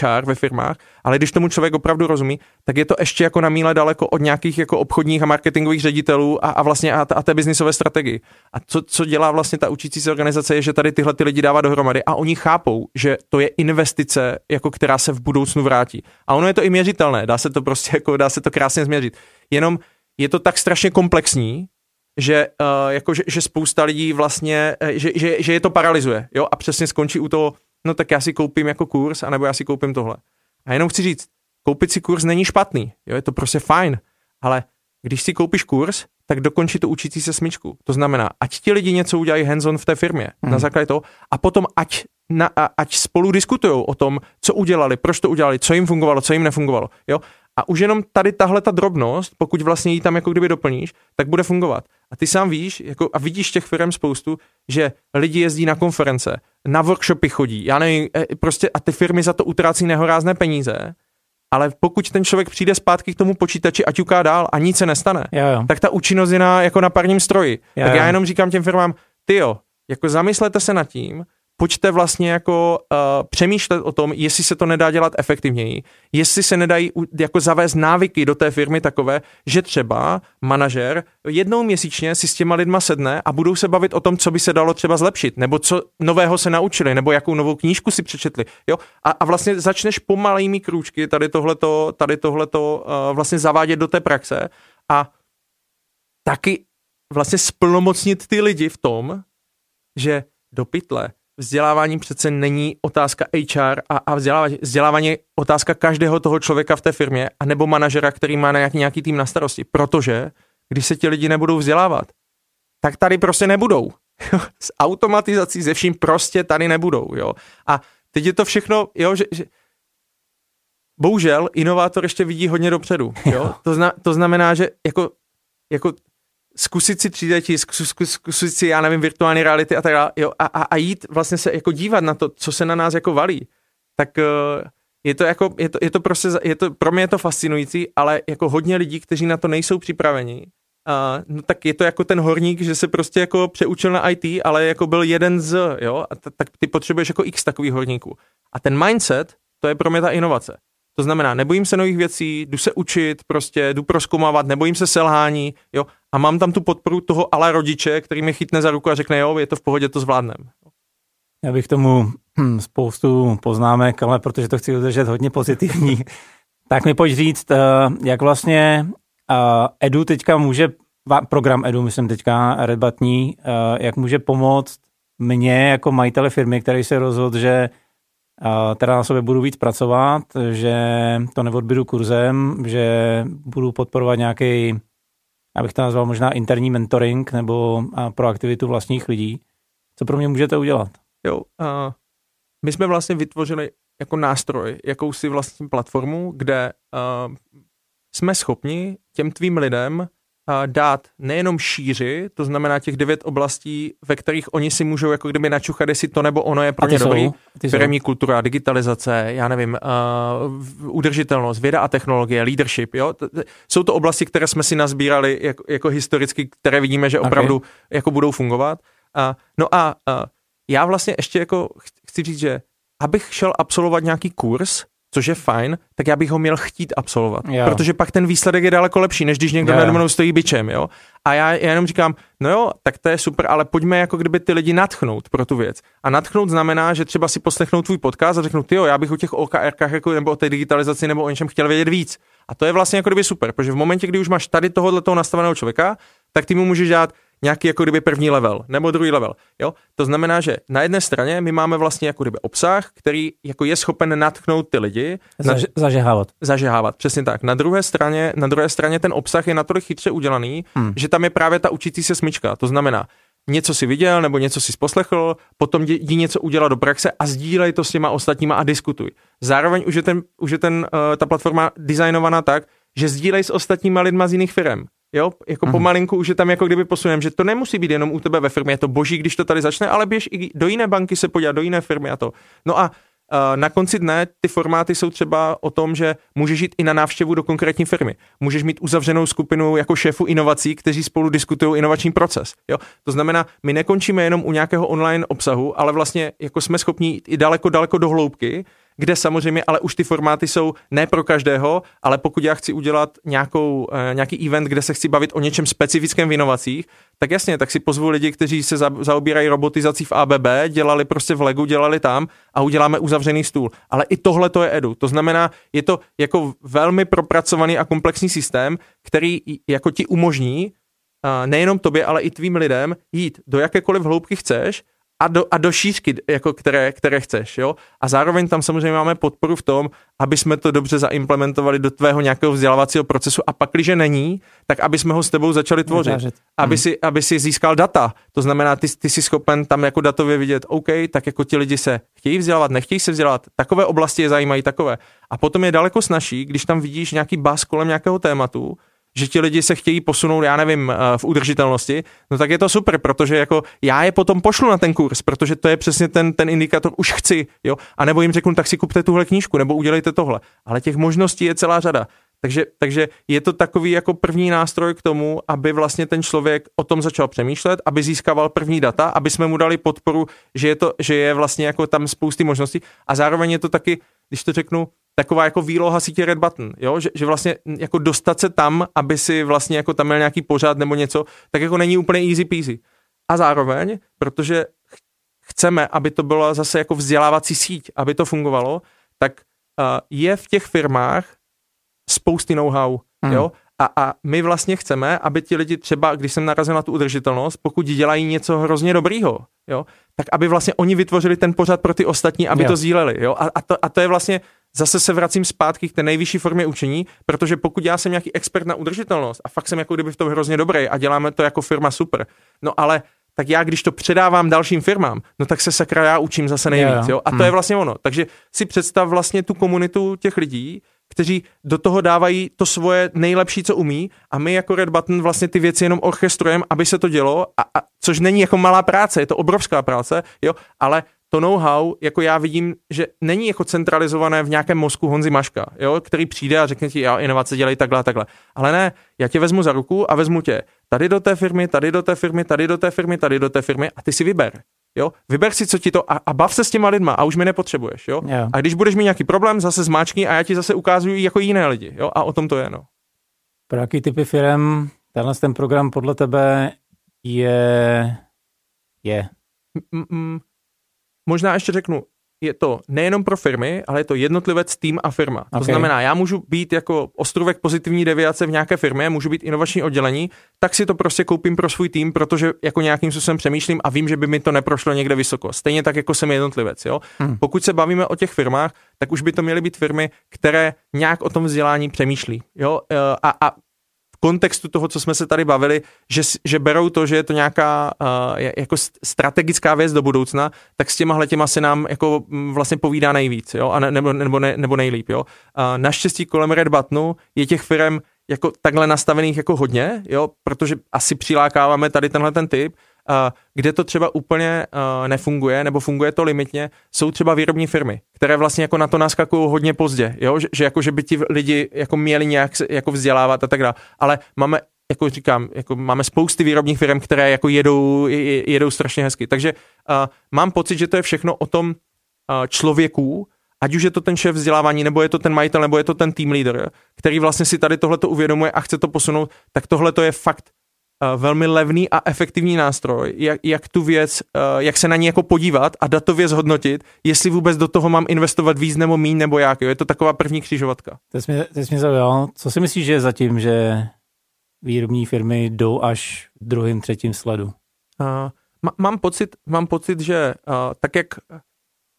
HR ve firmách, ale když tomu člověk opravdu rozumí, tak je to ještě jako na míle daleko od nějakých jako obchodních a marketingových ředitelů a, a vlastně a, a té biznisové strategii. A co, co dělá vlastně ta učící se organizace je, že tady tyhle ty lidi dává dohromady a oni chápou, že to je investice, jako která se v budoucnu vrátí. A ono je to i měřitelné, dá se to prostě jako, dá se to krásně změřit. Jenom je to tak strašně komplexní, že, uh, jako, že, že spousta lidí vlastně, uh, že, že, že je to paralyzuje, jo, a přesně skončí u toho, no tak já si koupím jako kurz, anebo já si koupím tohle. A jenom chci říct, koupit si kurz není špatný, jo, je to prostě fajn, ale když si koupíš kurz, tak dokončí to učící se smyčku. To znamená, ať ti lidi něco udělají hands-on v té firmě, hmm. na základě toho, a potom ať, na, ať spolu diskutují o tom, co udělali, proč to udělali, co jim fungovalo, co jim nefungovalo. Jo? A už jenom tady tahle ta drobnost, pokud vlastně ji tam jako kdyby doplníš, tak bude fungovat. A ty sám víš, jako, a vidíš těch firm spoustu, že lidi jezdí na konference, na workshopy chodí, já nevím, e, prostě a ty firmy za to utrácí nehorázné peníze, ale pokud ten člověk přijde zpátky k tomu počítači a ťuká dál a nic se nestane, jo, jo. tak ta účinnost je na, jako na parním stroji. Jo, tak já jenom říkám těm firmám, ty jo, jako zamyslete se nad tím, pojďte vlastně jako uh, přemýšlet o tom, jestli se to nedá dělat efektivněji, jestli se nedají jako zavést návyky do té firmy takové, že třeba manažer jednou měsíčně si s těma lidma sedne a budou se bavit o tom, co by se dalo třeba zlepšit, nebo co nového se naučili, nebo jakou novou knížku si přečetli. Jo? A, a vlastně začneš pomalými krůčky tady tohleto, tady tohleto uh, vlastně zavádět do té praxe a taky vlastně splnomocnit ty lidi v tom, že do pytle vzdělávání přece není otázka HR a, a vzdělávání, vzdělávání je otázka každého toho člověka v té firmě a nebo manažera, který má nějaký, nějaký tým na starosti. Protože když se ti lidi nebudou vzdělávat, tak tady prostě nebudou. S automatizací, ze vším prostě tady nebudou. Jo? A teď je to všechno, jo, že, že bohužel inovátor ještě vidí hodně dopředu. Jo? To, zna, to znamená, že jako, jako zkusit si 3D tisk, zkusit, si, já nevím, virtuální reality a tak dále, jo, a, a, a jít vlastně se jako dívat na to, co se na nás jako valí, tak uh, je to jako, je to, je to prostě, je to, pro mě je to fascinující, ale jako hodně lidí, kteří na to nejsou připraveni, uh, no tak je to jako ten horník, že se prostě jako přeučil na IT, ale jako byl jeden z, jo, a t- tak ty potřebuješ jako x takových horníků. A ten mindset, to je pro mě ta inovace. To znamená, nebojím se nových věcí, jdu se učit, prostě jdu proskoumávat, nebojím se selhání, jo, a mám tam tu podporu toho ale rodiče, který mi chytne za ruku a řekne, jo, je to v pohodě, to zvládnem. Já bych tomu spoustu poznámek, ale protože to chci udržet hodně pozitivní, tak mi pojď říct, eh, jak vlastně eh, Edu teďka může, program Edu, myslím teďka, redbatní, eh, jak může pomoct mně jako majitele firmy, který se rozhodl, že teda na sobě budu víc pracovat, že to neodbydu kurzem, že budu podporovat nějaký, abych to nazval možná interní mentoring nebo proaktivitu vlastních lidí. Co pro mě můžete udělat? Jo, uh, my jsme vlastně vytvořili jako nástroj, jakousi vlastní platformu, kde uh, jsme schopni těm tvým lidem dát nejenom šíři, to znamená těch devět oblastí, ve kterých oni si můžou jako kdyby načuchat, jestli to nebo ono je pro ně dobrý. Firmní kultura, digitalizace, já nevím, uh, udržitelnost, věda a technologie, leadership, jo. Jsou to oblasti, které jsme si nazbírali jako, jako historicky, které vidíme, že opravdu okay. jako budou fungovat. Uh, no a uh, já vlastně ještě jako chci říct, že abych šel absolvovat nějaký kurz, což je fajn, tak já bych ho měl chtít absolvovat. Jo. Protože pak ten výsledek je daleko lepší, než když někdo nade mnou stojí bičem, jo. A já, já jenom říkám, no jo, tak to je super, ale pojďme jako kdyby ty lidi natchnout pro tu věc. A natchnout znamená, že třeba si poslechnou tvůj podcast a řeknou, ty jo, já bych o těch OKRkách jako, nebo o té digitalizaci nebo o něčem chtěl vědět víc. A to je vlastně jako kdyby super, protože v momentě, kdy už máš tady tohohle toho nastaveného člověka, tak ty mu můžeš dát nějaký jako kdyby první level nebo druhý level. Jo? To znamená, že na jedné straně my máme vlastně jako kdyby obsah, který jako je schopen natknout ty lidi. Zaž, na, zažehávat. Zažehávat, přesně tak. Na druhé straně, na druhé straně ten obsah je natolik chytře udělaný, hmm. že tam je právě ta učící se smyčka. To znamená, něco si viděl nebo něco si poslechl, potom jdi něco udělat do praxe a sdílej to s těma ostatníma a diskutuj. Zároveň už je, ten, už je ten, uh, ta platforma designovaná tak, že sdílej s ostatníma lidma z jiných firm. Jo, jako mm. pomalinku už je tam jako kdyby posunem, že to nemusí být jenom u tebe ve firmě, je to boží, když to tady začne, ale běž i do jiné banky se podívat, do jiné firmy a to. No a Uh, na konci dne ty formáty jsou třeba o tom, že můžeš jít i na návštěvu do konkrétní firmy. Můžeš mít uzavřenou skupinu jako šéfu inovací, kteří spolu diskutují inovační proces. Jo? To znamená, my nekončíme jenom u nějakého online obsahu, ale vlastně jako jsme schopni jít i daleko, daleko do hloubky kde samozřejmě, ale už ty formáty jsou ne pro každého, ale pokud já chci udělat nějakou, uh, nějaký event, kde se chci bavit o něčem specifickém v inovacích, tak jasně, tak si pozvu lidi, kteří se za, zaobírají robotizací v ABB, dělali prostě v Legu, dělali tam a uděláme uzavřený stůl. Ale i tohle to je edu. To znamená, je to jako velmi propracovaný a komplexní systém, který jako ti umožní uh, nejenom tobě, ale i tvým lidem jít do jakékoliv hloubky chceš a do, a do šířky, jako které, které chceš, jo. A zároveň tam samozřejmě máme podporu v tom, aby jsme to dobře zaimplementovali do tvého nějakého vzdělávacího procesu a pak, když není, tak aby jsme ho s tebou začali tvořit. Vytvářet. Aby, hmm. si, aby si získal data. To znamená, ty, ty jsi schopen tam jako datově vidět, OK, tak jako ti lidi se chtějí vzdělávat, nechtějí se vzdělávat, takové oblasti je zajímají takové. A potom je daleko snažší, když tam vidíš nějaký bas kolem nějakého tématu, že ti lidi se chtějí posunout, já nevím, eh, v udržitelnosti, no tak je to super, protože jako já je potom pošlu na ten kurz, protože to je přesně ten, ten indikátor, už chci, jo, a nebo jim řeknu, tak si kupte tuhle knížku, nebo udělejte tohle. Ale těch možností je celá řada. Takže, takže je to takový jako první nástroj k tomu, aby vlastně ten člověk o tom začal přemýšlet, aby získával první data, aby jsme mu dali podporu, že je, to, že je vlastně jako tam spousty možností a zároveň je to taky, když to řeknu, taková jako výloha sítě Red Button, jo? Že, že vlastně jako dostat se tam, aby si vlastně jako tam měl nějaký pořád nebo něco, tak jako není úplně easy peasy. A zároveň, protože chceme, aby to byla zase jako vzdělávací síť, aby to fungovalo, tak uh, je v těch firmách spousty know-how, hmm. jo? A, a my vlastně chceme, aby ti lidi třeba, když jsem narazil na tu udržitelnost, pokud dělají něco hrozně dobrýho, jo, tak aby vlastně oni vytvořili ten pořad pro ty ostatní, aby jo. to sdíleli. Jo? A, a, to, a to je vlastně zase se vracím zpátky k té nejvyšší formě učení, protože pokud já jsem nějaký expert na udržitelnost a fakt jsem jako kdyby v tom hrozně dobrý a děláme to jako firma super, no ale tak já, když to předávám dalším firmám, no tak se sakra já učím zase nejvíc, jo? A to je hmm. vlastně ono. Takže si představ vlastně tu komunitu těch lidí, kteří do toho dávají to svoje nejlepší, co umí a my jako Red Button vlastně ty věci jenom orchestrujeme, aby se to dělo, a, a, což není jako malá práce, je to obrovská práce, jo, ale to know-how, jako já vidím, že není jako centralizované v nějakém mozku Honzi Maška, jo, který přijde a řekne ti, já inovace dělej takhle a takhle. Ale ne, já tě vezmu za ruku a vezmu tě tady do té firmy, tady do té firmy, tady do té firmy, tady do té firmy a ty si vyber. Jo? Vyber si, co ti to a, a bav se s těma lidma a už mi nepotřebuješ. Jo? Yeah. A když budeš mít nějaký problém, zase zmáčkni a já ti zase ukázuju jako jiné lidi. Jo? A o tom to je. No. Pro jaký typy firm tenhle ten program podle tebe je... je? Mm-mm. Možná ještě řeknu, je to nejenom pro firmy, ale je to jednotlivec, tým a firma. Okay. To znamená, já můžu být jako ostrovek pozitivní deviace v nějaké firmě, můžu být inovační oddělení, tak si to prostě koupím pro svůj tým, protože jako nějakým způsobem přemýšlím a vím, že by mi to neprošlo někde vysoko. Stejně tak, jako jsem jednotlivec. Jo? Hmm. Pokud se bavíme o těch firmách, tak už by to měly být firmy, které nějak o tom vzdělání přemýšlí. Jo? E, a, kontextu toho, co jsme se tady bavili, že, že berou to, že je to nějaká uh, jako strategická věc do budoucna, tak s těma těma se nám jako vlastně povídá nejvíc, jo, a ne, nebo, nebo, ne, nebo nejlíp, jo. Uh, naštěstí kolem Red Buttonu je těch firm jako takhle nastavených jako hodně, jo, protože asi přilákáváme tady tenhle ten typ, kde to třeba úplně nefunguje, nebo funguje to limitně, jsou třeba výrobní firmy, které vlastně jako na to naskakují hodně pozdě, jo? Že, že, jako, že by ti lidi jako měli nějak jako vzdělávat a tak dále. Ale máme jako říkám, jako máme spousty výrobních firm, které jako jedou, jedou strašně hezky. Takže mám pocit, že to je všechno o tom člověku ať už je to ten šéf vzdělávání, nebo je to ten majitel, nebo je to ten team leader, který vlastně si tady tohleto uvědomuje a chce to posunout, tak tohle to je fakt velmi levný a efektivní nástroj, jak, jak tu věc, uh, jak se na ní jako podívat a datově zhodnotit, jestli vůbec do toho mám investovat víc nebo míň nebo jak. Jo? Je to taková první křižovatka. To jsi mě zaujal. Co si myslíš, že je zatím, že výrobní firmy jdou až v druhým, třetím sledu? Uh, mám pocit, mám pocit, že uh, tak jak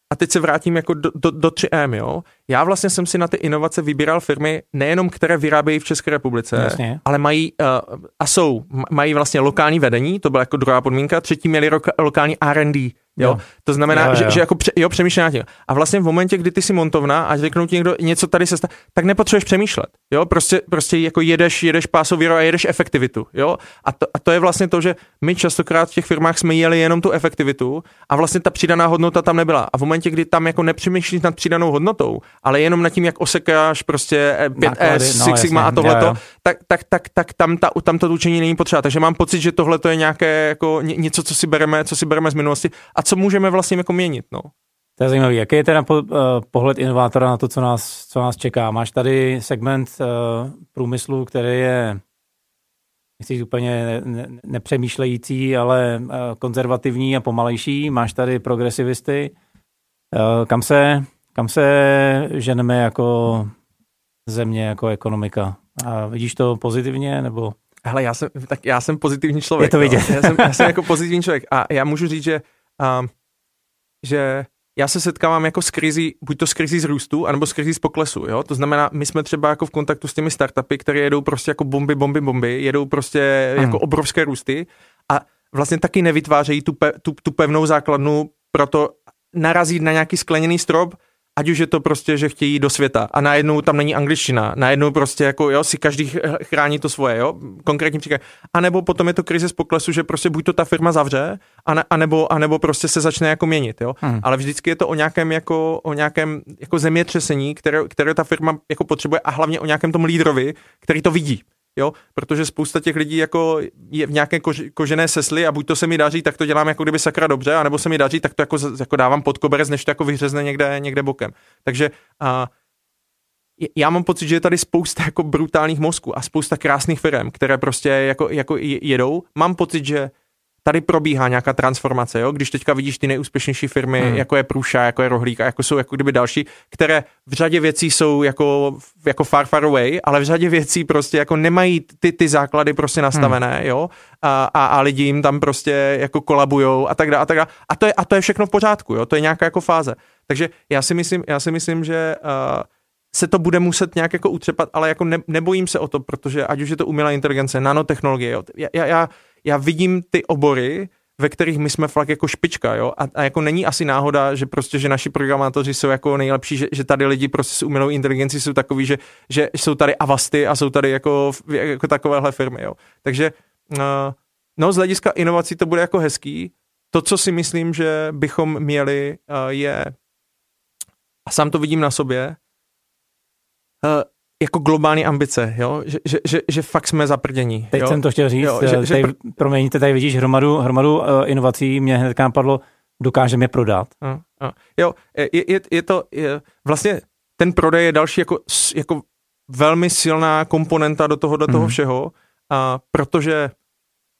a teď se vrátím jako do, do, do 3M, jo. Já vlastně jsem si na ty inovace vybíral firmy, nejenom které vyrábějí v České republice, Jasně. ale mají uh, a jsou, mají vlastně lokální vedení, to byla jako druhá podmínka, třetí měli roka, lokální R&D, Jo? jo. To znamená, jo, jo. Že, že jako pře, jo, přemýšlej nad tím. A vlastně v momentě, kdy ty si montovna a řeknou ti někdo něco tady se stane, tak nepotřebuješ přemýšlet. Jo? Prostě, prostě jako jedeš, jedeš pásový a jedeš efektivitu. Jo? A, to, a to je vlastně to, že my častokrát v těch firmách jsme jeli jenom tu efektivitu a vlastně ta přidaná hodnota tam nebyla. A v momentě, kdy tam jako nepřemýšlíš nad přidanou hodnotou, ale jenom nad tím, jak osekáš prostě 5S, no, Six Sigma a tohleto, tak, tak, tak, tak tam, ta, tam to učení není potřeba. Takže mám pocit, že tohle je nějaké jako něco, co si bereme, co si bereme z minulosti a co můžeme vlastně jako měnit. No. To je zajímavé. Jaký je teda po, uh, pohled inovátora na to, co nás, co nás čeká? Máš tady segment uh, průmyslu, který je nechci úplně ne, nepřemýšlející, ale uh, konzervativní a pomalejší. Máš tady progresivisty. Uh, kam, se, kam se ženeme jako země, jako ekonomika? A vidíš to pozitivně, nebo... Hele, já jsem, tak já jsem pozitivní člověk. Je to vidět. Já, jsem, já jsem jako pozitivní člověk a já můžu říct, že um, že já se setkávám jako s krizí, buď to s krizí z růstu, anebo s krizí z poklesu, jo? To znamená, my jsme třeba jako v kontaktu s těmi startupy, které jedou prostě jako bomby, bomby, bomby, jedou prostě hmm. jako obrovské růsty a vlastně taky nevytvářejí tu, pe, tu, tu pevnou základnu pro to narazit na nějaký skleněný strop ať už je to prostě, že chtějí do světa a najednou tam není angličtina, najednou prostě jako jo, si každý chrání to svoje, jo, konkrétní příklad. A nebo potom je to krize z poklesu, že prostě buď to ta firma zavře, a, ne, a, nebo, a nebo prostě se začne jako měnit, jo. Hmm. Ale vždycky je to o nějakém jako, o nějakém jako zemětřesení, které, které ta firma jako potřebuje a hlavně o nějakém tom lídrovi, který to vidí jo, protože spousta těch lidí jako je v nějaké kož, kožené sesly a buď to se mi daří, tak to dělám jako kdyby sakra dobře, anebo se mi daří, tak to jako, jako dávám pod koberec, než to jako vyřezne někde, někde bokem. Takže a, já mám pocit, že je tady spousta jako brutálních mozků a spousta krásných firm, které prostě jako, jako jedou. Mám pocit, že tady probíhá nějaká transformace, jo? když teďka vidíš ty nejúspěšnější firmy, hmm. jako je Průša, jako je Rohlík a jako jsou jako kdyby další, které v řadě věcí jsou jako, jako far, far away, ale v řadě věcí prostě jako nemají ty, ty základy prostě nastavené, hmm. jo, a, a, a lidi jim tam prostě jako kolabujou a tak dále a tak dále. A to je, a to je všechno v pořádku, jo, to je nějaká jako fáze. Takže já si myslím, já si myslím, že uh, se to bude muset nějak jako utřepat, ale jako ne, nebojím se o to, protože ať už je to umělá inteligence, nanotechnologie, jo, já, já, já vidím ty obory, ve kterých my jsme fakt jako špička, jo, a, a jako není asi náhoda, že prostě, že naši programátoři jsou jako nejlepší, že, že tady lidi prostě s umělou inteligencí jsou takový, že, že jsou tady Avasty a jsou tady jako, jako takovéhle firmy, jo. Takže, uh, no z hlediska inovací to bude jako hezký. To, co si myslím, že bychom měli, uh, je, a sám to vidím na sobě, uh, jako globální ambice, jo? Že, že, že, že fakt jsme zaprdění. Teď jo? jsem to chtěl říct, jo, že, tady, že... promiňte, tady vidíš hromadu, hromadu uh, inovací, mě hned napadlo, dokážeme je prodat. Uh, uh. Jo, je, je, je to, je, vlastně ten prodej je další jako, jako velmi silná komponenta do toho, do toho mm. všeho, uh, protože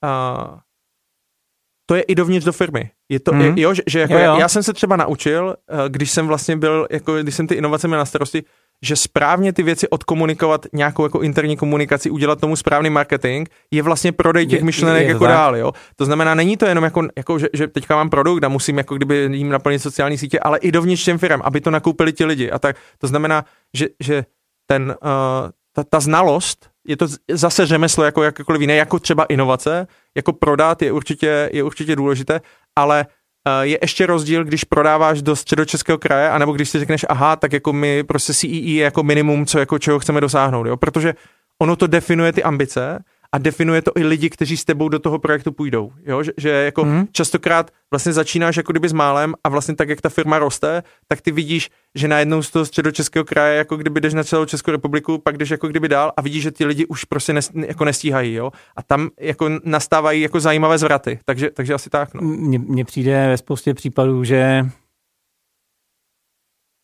uh, to je i dovnitř do firmy. Je to, mm. je, jo, že, že jako jo, jo. Já, já jsem se třeba naučil, když jsem vlastně byl, jako když jsem ty inovace měl na starosti, že správně ty věci odkomunikovat nějakou jako interní komunikaci, udělat tomu správný marketing, je vlastně prodej těch je, myšlenek je, jako tak. dál, jo. To znamená, není to jenom jako, jako že, že, teďka mám produkt a musím jako kdyby jim naplnit sociální sítě, ale i dovnitř těm firm, aby to nakoupili ti lidi a tak. To znamená, že, že ten, uh, ta, ta znalost, je to zase řemeslo jako jakékoliv jiné, jako třeba inovace, jako prodat je určitě, je určitě důležité, ale je ještě rozdíl, když prodáváš do středočeského kraje, anebo když si řekneš, aha, tak jako my prostě CEE e je jako minimum, co jako čeho chceme dosáhnout, jo? protože ono to definuje ty ambice a definuje to i lidi, kteří s tebou do toho projektu půjdou. Jo? Že, že jako mm. častokrát vlastně začínáš jako kdyby s málem a vlastně tak, jak ta firma roste, tak ty vidíš, že najednou z toho středočeského kraje, jako kdyby jdeš na celou Českou republiku, pak jdeš jako kdyby dál a vidíš, že ty lidi už prostě nes, jako nestíhají. Jo? A tam jako nastávají jako zajímavé zvraty. Takže, takže asi tak. No. Mně přijde ve spoustě případů, že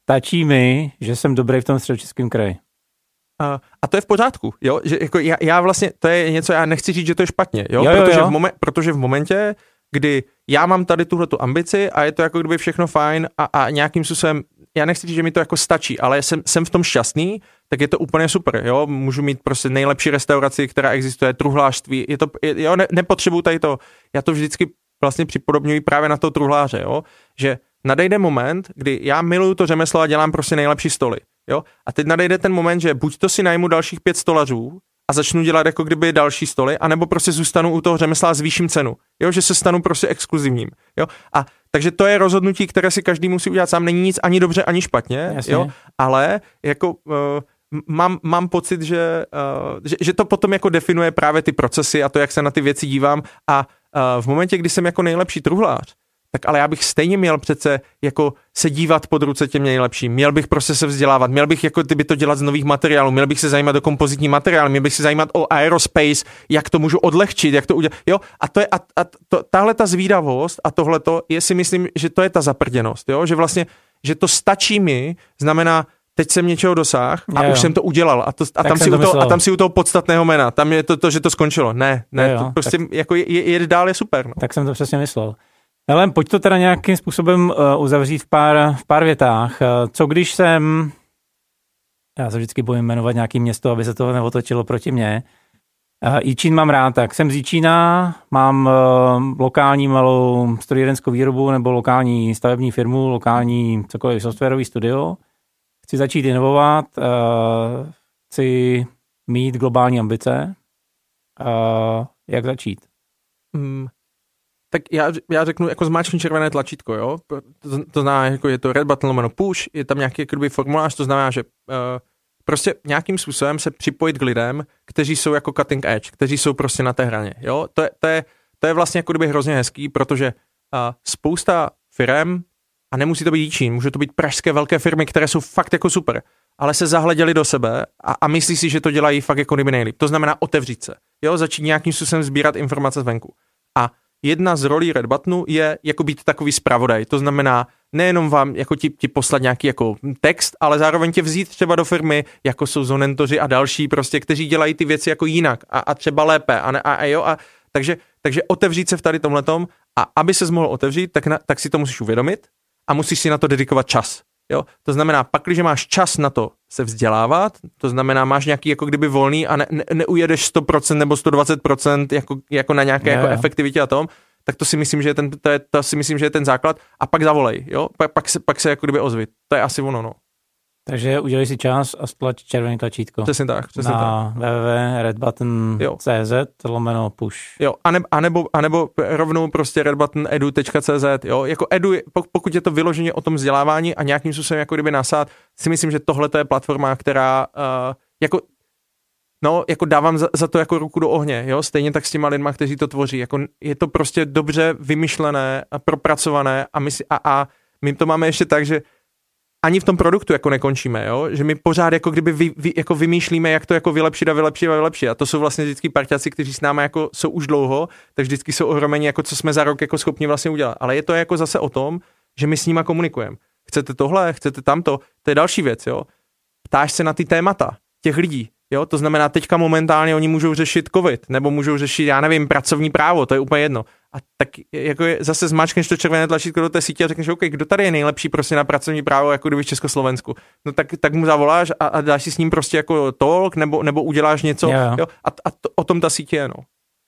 stačí mi, že jsem dobrý v tom středočeském kraji. A, a to je v pořádku, jo, že jako já, já vlastně, to je něco, já nechci říct, že to je špatně, jo, jo, jo protože, jo. V momen, protože v momentě, kdy já mám tady tuhle tu ambici a je to jako kdyby všechno fajn a, a nějakým způsobem, já nechci říct, že mi to jako stačí, ale jsem, jsem v tom šťastný, tak je to úplně super, jo, můžu mít prostě nejlepší restauraci, která existuje, truhlářství, je to, je, jo, ne, nepotřebuju tady to, já to vždycky vlastně připodobňuji právě na to truhláře, jo, že nadejde moment, kdy já miluju to řemeslo a dělám prostě nejlepší stoly, jo, a teď nadejde ten moment, že buď to si najmu dalších pět stolařů, a začnu dělat jako kdyby další stoly, anebo prostě zůstanu u toho řemesla a zvýším cenu. Jo, že se stanu prostě exkluzivním. Jo, a takže to je rozhodnutí, které si každý musí udělat sám. Není nic ani dobře, ani špatně, Jasně. jo, ale jako uh, mám, mám pocit, že, uh, že, že to potom jako definuje právě ty procesy a to, jak se na ty věci dívám a uh, v momentě, kdy jsem jako nejlepší truhlář, tak ale já bych stejně měl přece jako se dívat pod ruce těm nejlepším. Měl bych prostě se vzdělávat, měl bych jako kdyby to dělat z nových materiálů, měl bych se zajímat o kompozitní materiál, měl bych se zajímat o aerospace, jak to můžu odlehčit, jak to udělat. Jo, a to je, a, a to, tahle ta zvídavost a tohle to je si myslím, že to je ta zaprděnost, jo, že vlastně, že to stačí mi, znamená, teď jsem něčeho dosáh a jo, už jsem to udělal a, to, a, tam si u toho, a tam si u toho podstatného jména, tam je to, to že to skončilo. Ne, ne, jo, to prostě tak, jako je, je, je dál je super. No. Tak jsem to přesně myslel. Ale pojď to teda nějakým způsobem uh, uzavřít v pár, v pár větách. Uh, co když jsem, já se vždycky bojím jmenovat nějaký město, aby se to neotočilo proti mně. Uh, Jičín mám rád, tak jsem z Jičína, mám lokální malou strojírenskou výrobu nebo lokální stavební firmu, lokální cokoliv softwarový studio. Chci začít inovovat, chci mít globální ambice. Jak začít? Mm, tak já, já řeknu jako zmáčkni červené tlačítko, jo. To, to znamená, jako je to red button lomeno push, je tam nějaký jakoby, formulář, to znamená, že uh, prostě nějakým způsobem se připojit k lidem, kteří jsou jako cutting edge, kteří jsou prostě na té hraně, jo. To je, to je, to je vlastně jako kdyby hrozně hezký, protože uh, spousta firm, a nemusí to být Čín, může to být pražské velké firmy, které jsou fakt jako super, ale se zahleděli do sebe a, a myslí si, že to dělají fakt jako kdyby nejlíp. To znamená otevřít se, jo, začít nějakým způsobem sbírat informace zvenku. A jedna z rolí Red Buttonu je jako být takový zpravodaj. To znamená nejenom vám jako ti, ti poslat nějaký jako text, ale zároveň tě vzít třeba do firmy, jako jsou zonentoři a další prostě, kteří dělají ty věci jako jinak a, a třeba lépe. A, ne, a, a jo, a takže, takže otevřít se v tady tomhletom a aby se mohl otevřít, tak, na, tak si to musíš uvědomit a musíš si na to dedikovat čas. Jo? To znamená, pak, když máš čas na to se vzdělávat, to znamená, máš nějaký jako kdyby volný a ne, ne, neujedeš 100% nebo 120% jako, jako na nějaké jako efektivitě a tom, tak to si myslím, že je ten, to, je, to si myslím, že je ten základ a pak zavolej, jo? Pak, pak, se, pak se jako kdyby ozvit. To je asi ono, no. Takže udělej si čas a stlač červený tlačítko. Přesně tak. Přesně na tak. www.redbutton.cz lomeno push. Jo, a, ne, a, nebo, a nebo rovnou prostě redbuttonedu.cz, jo, jako edu, pokud je to vyloženě o tom vzdělávání a nějakým způsobem jako kdyby nasát, si myslím, že tohle je platforma, která uh, jako No, jako dávám za, za to jako ruku do ohně, jo, stejně tak s těma lidma, kteří to tvoří, jako je to prostě dobře vymyšlené a propracované a my, si, a, a my to máme ještě tak, že ani v tom produktu jako nekončíme, jo? že my pořád jako kdyby vy, vy, jako vymýšlíme, jak to jako vylepšit a vylepšit a vylepšit. A to jsou vlastně vždycky parťaci, kteří s námi jako jsou už dlouho, tak vždycky jsou ohromeni, jako co jsme za rok jako schopni vlastně udělat. Ale je to jako zase o tom, že my s nima komunikujeme. Chcete tohle, chcete tamto, to je další věc, jo. Ptáš se na ty témata těch lidí, Jo, to znamená, teďka momentálně oni můžou řešit covid, nebo můžou řešit, já nevím, pracovní právo, to je úplně jedno. A tak jako je, zase zmáčkneš to červené tlačítko do té sítě a řekneš, OK, kdo tady je nejlepší prostě na pracovní právo, jako kdyby v Československu. No tak, tak mu zavoláš a, a dáš si s ním prostě jako talk, nebo, nebo uděláš něco. Jo. Jo, a, a to, o tom ta sítě je, no.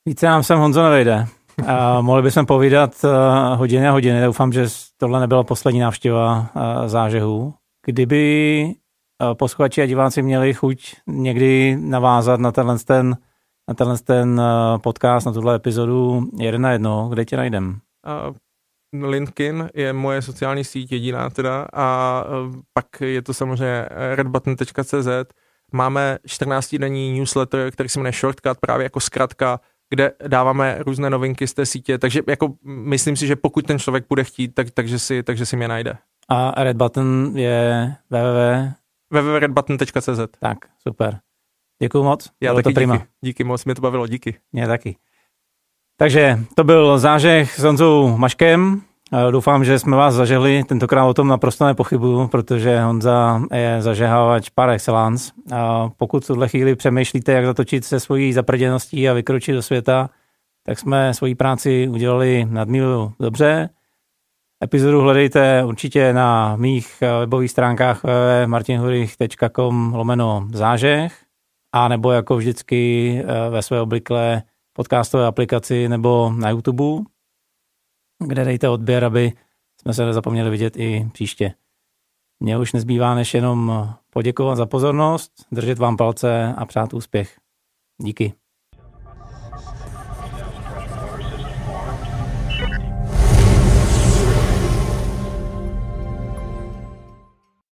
Více nám sem Honzo nevejde. A mohli bychom povídat uh, hodiny a hodiny. Doufám, že tohle nebyla poslední návštěva uh, zážehů. Kdyby posluchači a diváci měli chuť někdy navázat na tenhle ten, na tenhle ten eh, podcast, na tuhle epizodu jeden na jedno, kde tě najdem? Uh, LinkedIn je moje sociální síť jediná teda a uh, pak je to samozřejmě redbutton.cz. Máme 14-denní newsletter, který se jmenuje Shortcut, právě jako zkratka, kde dáváme různé novinky z té sítě, takže jako myslím si, že pokud ten člověk bude chtít, tak, takže, si, takže si mě najde. A Red Button je www www.redbutton.cz Tak, super. Děkuji moc. Já Bylo taky to prima. Díky. díky moc, mě to bavilo, díky. Mě taky. Takže to byl zážeh s Honzou Maškem. Doufám, že jsme vás zažehli, tentokrát o tom naprosto nepochybuju, protože Honza je zažehávač par excellence. A pokud v tuhle chvíli přemýšlíte, jak zatočit se svojí zaprděností a vykročit do světa, tak jsme svoji práci udělali nadmíru dobře. Epizodu hledejte určitě na mých webových stránkách martinhurich.com lomeno zážeh a nebo jako vždycky eh, ve své obvyklé podcastové aplikaci nebo na YouTube, kde dejte odběr, aby jsme se nezapomněli vidět i příště. Mně už nezbývá než jenom poděkovat za pozornost, držet vám palce a přát úspěch. Díky.